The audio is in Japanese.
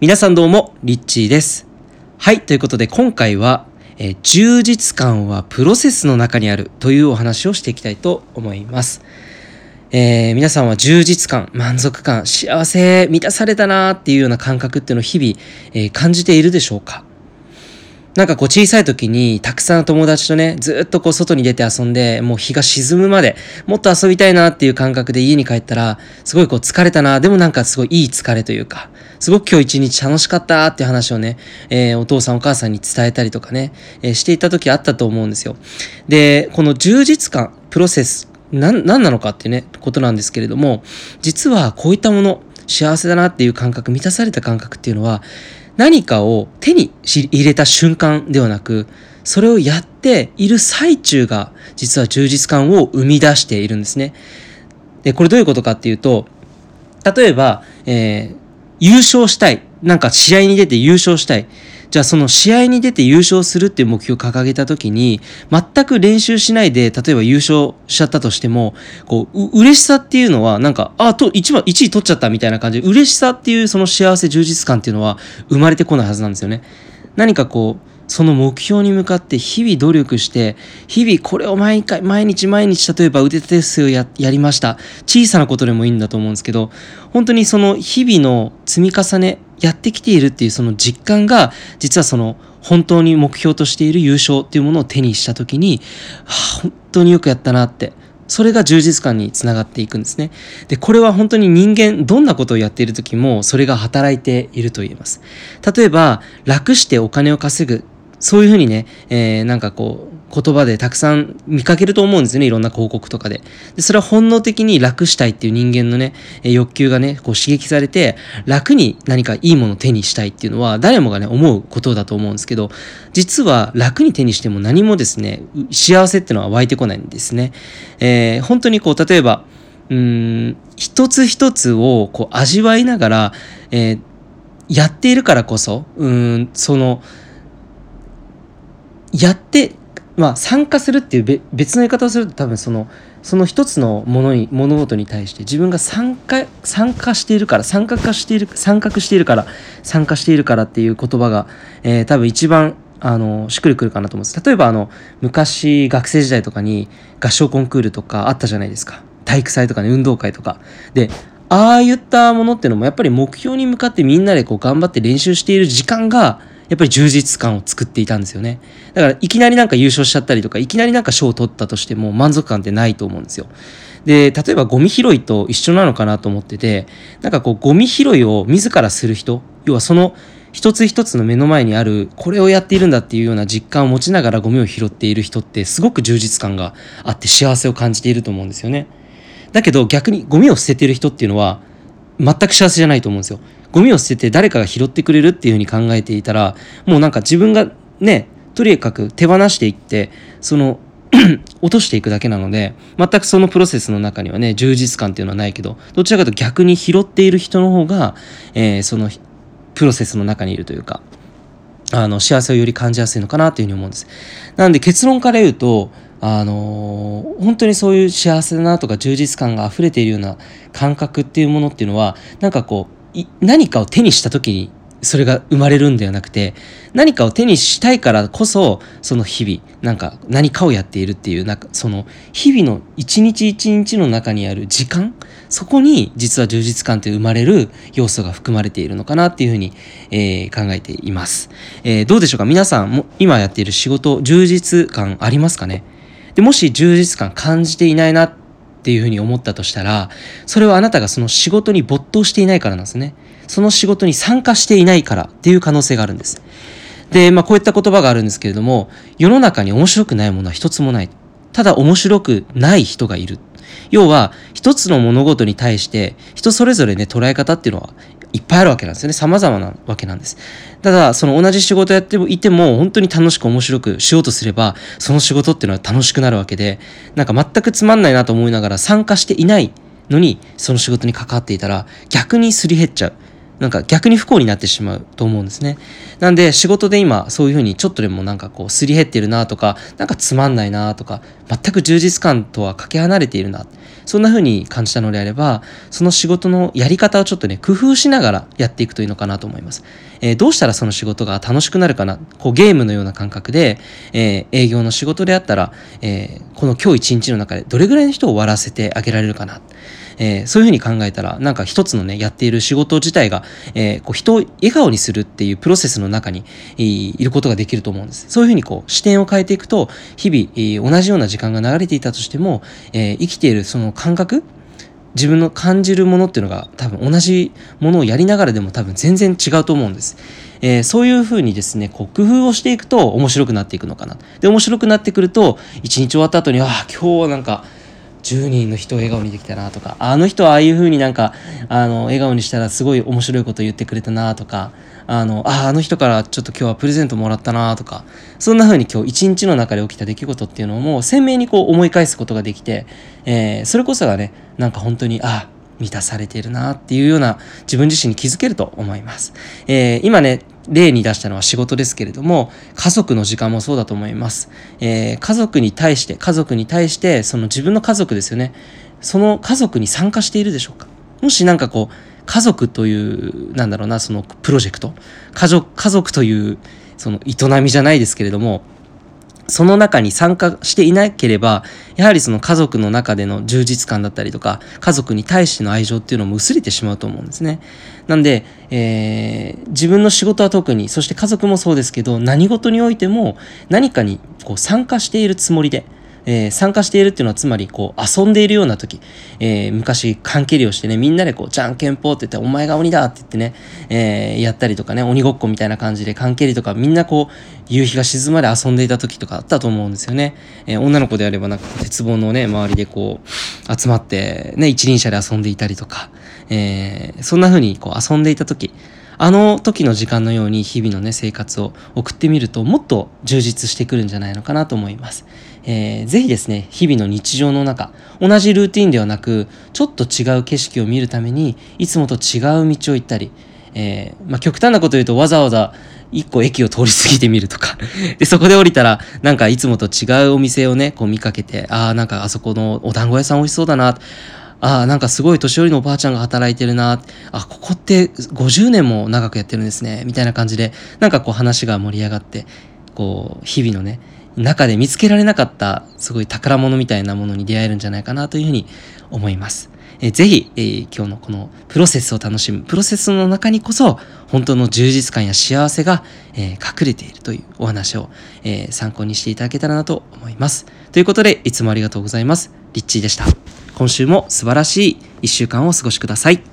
皆さんどうも、リッチーです。はい、ということで今回は、えー充実感はプロセスの中にあるというお話をしていきたいと思います。えー皆さんは充実感、満足感、幸せ、満たされたなーっていうような感覚っていうのを日々、えー感じているでしょうか？なんかこう小さい時にたくさん友達とね、ずっとこう外に出て遊んで、もう日が沈むまでもっと遊びたいなっていう感覚で家に帰ったら、すごいこう疲れたな、でもなんかすごいいい疲れというか、すごく今日一日楽しかったっていう話をね、えーお父さんお母さんに伝えたりとかね、えーしていた時あったと思うんですよ。で、この充実感、プロセス、なん、何なのかっていうね、ことなんですけれども、実はこういったもの、幸せだなっていう感覚、満たされた感覚っていうのは、何かを手に入れた瞬間ではなく、それをやっている最中が、実は充実感を生み出しているんですね。で、これどういうことかっていうと、例えば、えー優勝したい。なんか試合に出て優勝したい。じゃあその試合に出て優勝するっていう目標を掲げた時に、全く練習しないで、例えば優勝しちゃったとしても、こう、う嬉しさっていうのは、なんか、あ、と、1番、1位取っちゃったみたいな感じで、嬉しさっていうその幸せ、充実感っていうのは生まれてこないはずなんですよね。何かこう、その目標に向かって日々努力して、日々これを毎回、毎日毎日、例えば腕立て伏せをややりました。小さなことでもいいんだと思うんですけど、本当にその日々の積み重ね、やってきているっていうその実感が、実はその本当に目標としている優勝っていうものを手にした時に、はあ、本当によくやったなって。それが充実感につながっていくんですね。で、これは本当に人間、どんなことをやっている時も、それが働いていると言えます。例えば、楽してお金を稼ぐ。そういうふうにね、えーなんかこう、言葉でたくさん見かけると思うんですよね。いろんな広告とかで。で、それは本能的に楽したいっていう人間のね、欲求がね、こう刺激されて、楽に何かいいものを手にしたいっていうのは、誰もがね、思うことだと思うんですけど、実は楽に手にしても何もですね、幸せってのは湧いてこないんですね。えー本当にこう、例えば、うーん、一つ一つをこう味わいながら、えーやっているからこそ、うーん、その、やって、まあ、参加するっていう別の言い方をすると多分そのその一つのものに物事に対して自分が参加参加しているから参加化している参画しているから参加しているからっていう言葉が、えー多分一番あのしっくりくるかなと思うんです。例えばあの昔学生時代とかに合唱コンクールとかあったじゃないですか。体育祭とかね運動会とか。でああいったものっていうのもやっぱり目標に向かってみんなでこう頑張って練習している時間がやっぱり充実感を作っていたんですよね。だからいきなりなんか優勝しちゃったりとかいきなりなんか賞を取ったとしても満足感ってないと思うんですよ。で例えばゴミ拾いと一緒なのかなと思っててなんかこうゴミ拾いを自らする人要はその一つ一つの目の前にあるこれをやっているんだっていうような実感を持ちながらゴミを拾っている人ってすごく充実感があって幸せを感じていると思うんですよね。だけど逆にゴミを捨ててる人っていうのは全く幸せじゃないと思うんですよ。ゴミを捨てて誰かが拾ってくれるっていうふうに考えていたらもうなんか自分がねとにかく手放していってその 落としていくだけなので全くそのプロセスの中にはね充実感っていうのはないけどどちらかと逆に拾っている人の方が、えーそのプロセスの中にいるというかあの幸せをより感じやすいのかなというふうに思うんです。なので結論から言うとあのー本当にそういう幸せだなとか充実感が溢れているような感覚っていうものっていうのはなんかこう何かを手にした時にそれが生まれるんではなくて何かを手にしたいからこそその日々なんか何かをやっているっていうなんかその日々の一日一日の中にある時間そこに実は充実感って生まれる要素が含まれているのかなっていうふうに、えー考えています、えーどうでしょうか？皆さんも今やっている仕事充実感ありますかね？でもし充実感感じていないなっていうふうに思ったとしたらそれはあなたがその仕事に没頭していないからなんですね。その仕事に参加していないからっていう可能性があるんです。で、まあ、こういった言葉があるんですけれども世の中に面白くないものは一つもない。ただ面白くない人がいる。要は一つの物事に対して人それぞれね捉え方っていうのはいっぱいあるわけなんですよね。様々なわけなんです。ただその同じ仕事やってもいても本当に楽しく面白くしようとすればその仕事っていうのは楽しくなるわけでなんか全くつまんないなと思いながら参加していないのにその仕事に関わっていたら逆にすり減っちゃう。なんか逆に不幸になってしまうと思うんですね。なんで仕事で今そういうふうにちょっとでもなんかこうすり減ってるなとか、なんかつまんないなとか、全く充実感とはかけ離れているな。そんな風に感じたのであれば、その仕事のやり方をちょっとね、工夫しながらやっていくといいのかなと思います。えー、どうしたらその仕事が楽しくなるかな？こうゲームのような感覚で、えー、営業の仕事であったら、えー、この今日一日の中でどれぐらいの人を終わらせてあげられるかな？えー、そういうふうに考えたら、なんか一つのね、やっている仕事自体が、えー、こう人を笑顔にするっていうプロセスの中にいることができると思うんです。そういうふうにこう視点を変えていくと、日々、同じような時間が流れていたとしても、えー、生きているその感覚自分の感じるものっていうのが多分同じものをやりながらでも多分全然違うと思うんです。えー、そういうふうにですね、こう工夫をしていくと面白くなっていくのかな。で、面白くなってくると、一日終わった後に、ああ、今日はなんか、10人の人を笑顔にできたなとか、あの人はああいう風になんか、あの、笑顔にしたらすごい面白いこと言ってくれたなとか、あの、あ、あの人からちょっと今日はプレゼントもらったなとか、そんな風に今日一日の中で起きた出来事っていうのをもう鮮明にこう思い返すことができて、えー、それこそがね、なんか本当に、あ、満たされているなっていうような自分自身に気づけると思います。えー、今ね、例に出したのは仕事ですけれども、家族の時間もそうだと思います。えー、家族に対して、家族に対して、その自分の家族ですよね。その家族に参加しているでしょうか？もしなんかこう、家族という、なんだろうな、そのプロジェクト、家族、家族という、その営みじゃないですけれども、その中に参加していなければ、やはりその家族の中での充実感だったりとか、家族に対しての愛情っていうのも薄れてしまうと思うんですね。なんで、えー、自分の仕事は特に、そして家族もそうですけど、何事においても何かにこう参加しているつもりで、えー、参加しているっていうのはつまりこう遊んでいるような時、えー、昔缶蹴りをしてねみんなでこうじゃんけんぽって言ってお前が鬼だって言ってね、えー、やったりとかね鬼ごっこみたいな感じで缶蹴りとかみんなこう夕日が沈まで遊んでいた時とかあったと思うんですよね、え女の子であればなんか鉄棒のね周りでこう集まってね一輪車で遊んでいたりとか、えそんな風にこう遊んでいた時あの時の時間のように日々のね生活を送ってみるともっと充実してくるんじゃないのかなと思います。えー、ぜひですね、日々の日常の中、同じルーティンではなく、ちょっと違う景色を見るために、いつもと違う道を行ったり、えー、まあ、極端なこと言うとわざわざ一個駅を通り過ぎてみるとか で、そこで降りたら、なんかいつもと違うお店をね、こう見かけて、ああ、なんかあそこのお団子屋さん美味しそうだな。ああ、なんかすごい年寄りのおばあちゃんが働いてるな。あ、ここって50年も長くやってるんですね。みたいな感じで、なんかこう話が盛り上がって、こう、日々のね、中で見つけられなかったすごい宝物みたいなものに出会えるんじゃないかなというふうに思います。えぜひ、えー、今日のこのプロセスを楽しむ、プロセスの中にこそ本当の充実感や幸せが、えー、隠れているというお話を、えー、参考にしていただけたらなと思います。ということで、いつもありがとうございます。リッチーでした。今週も素晴らしい1週間をお過ごしください。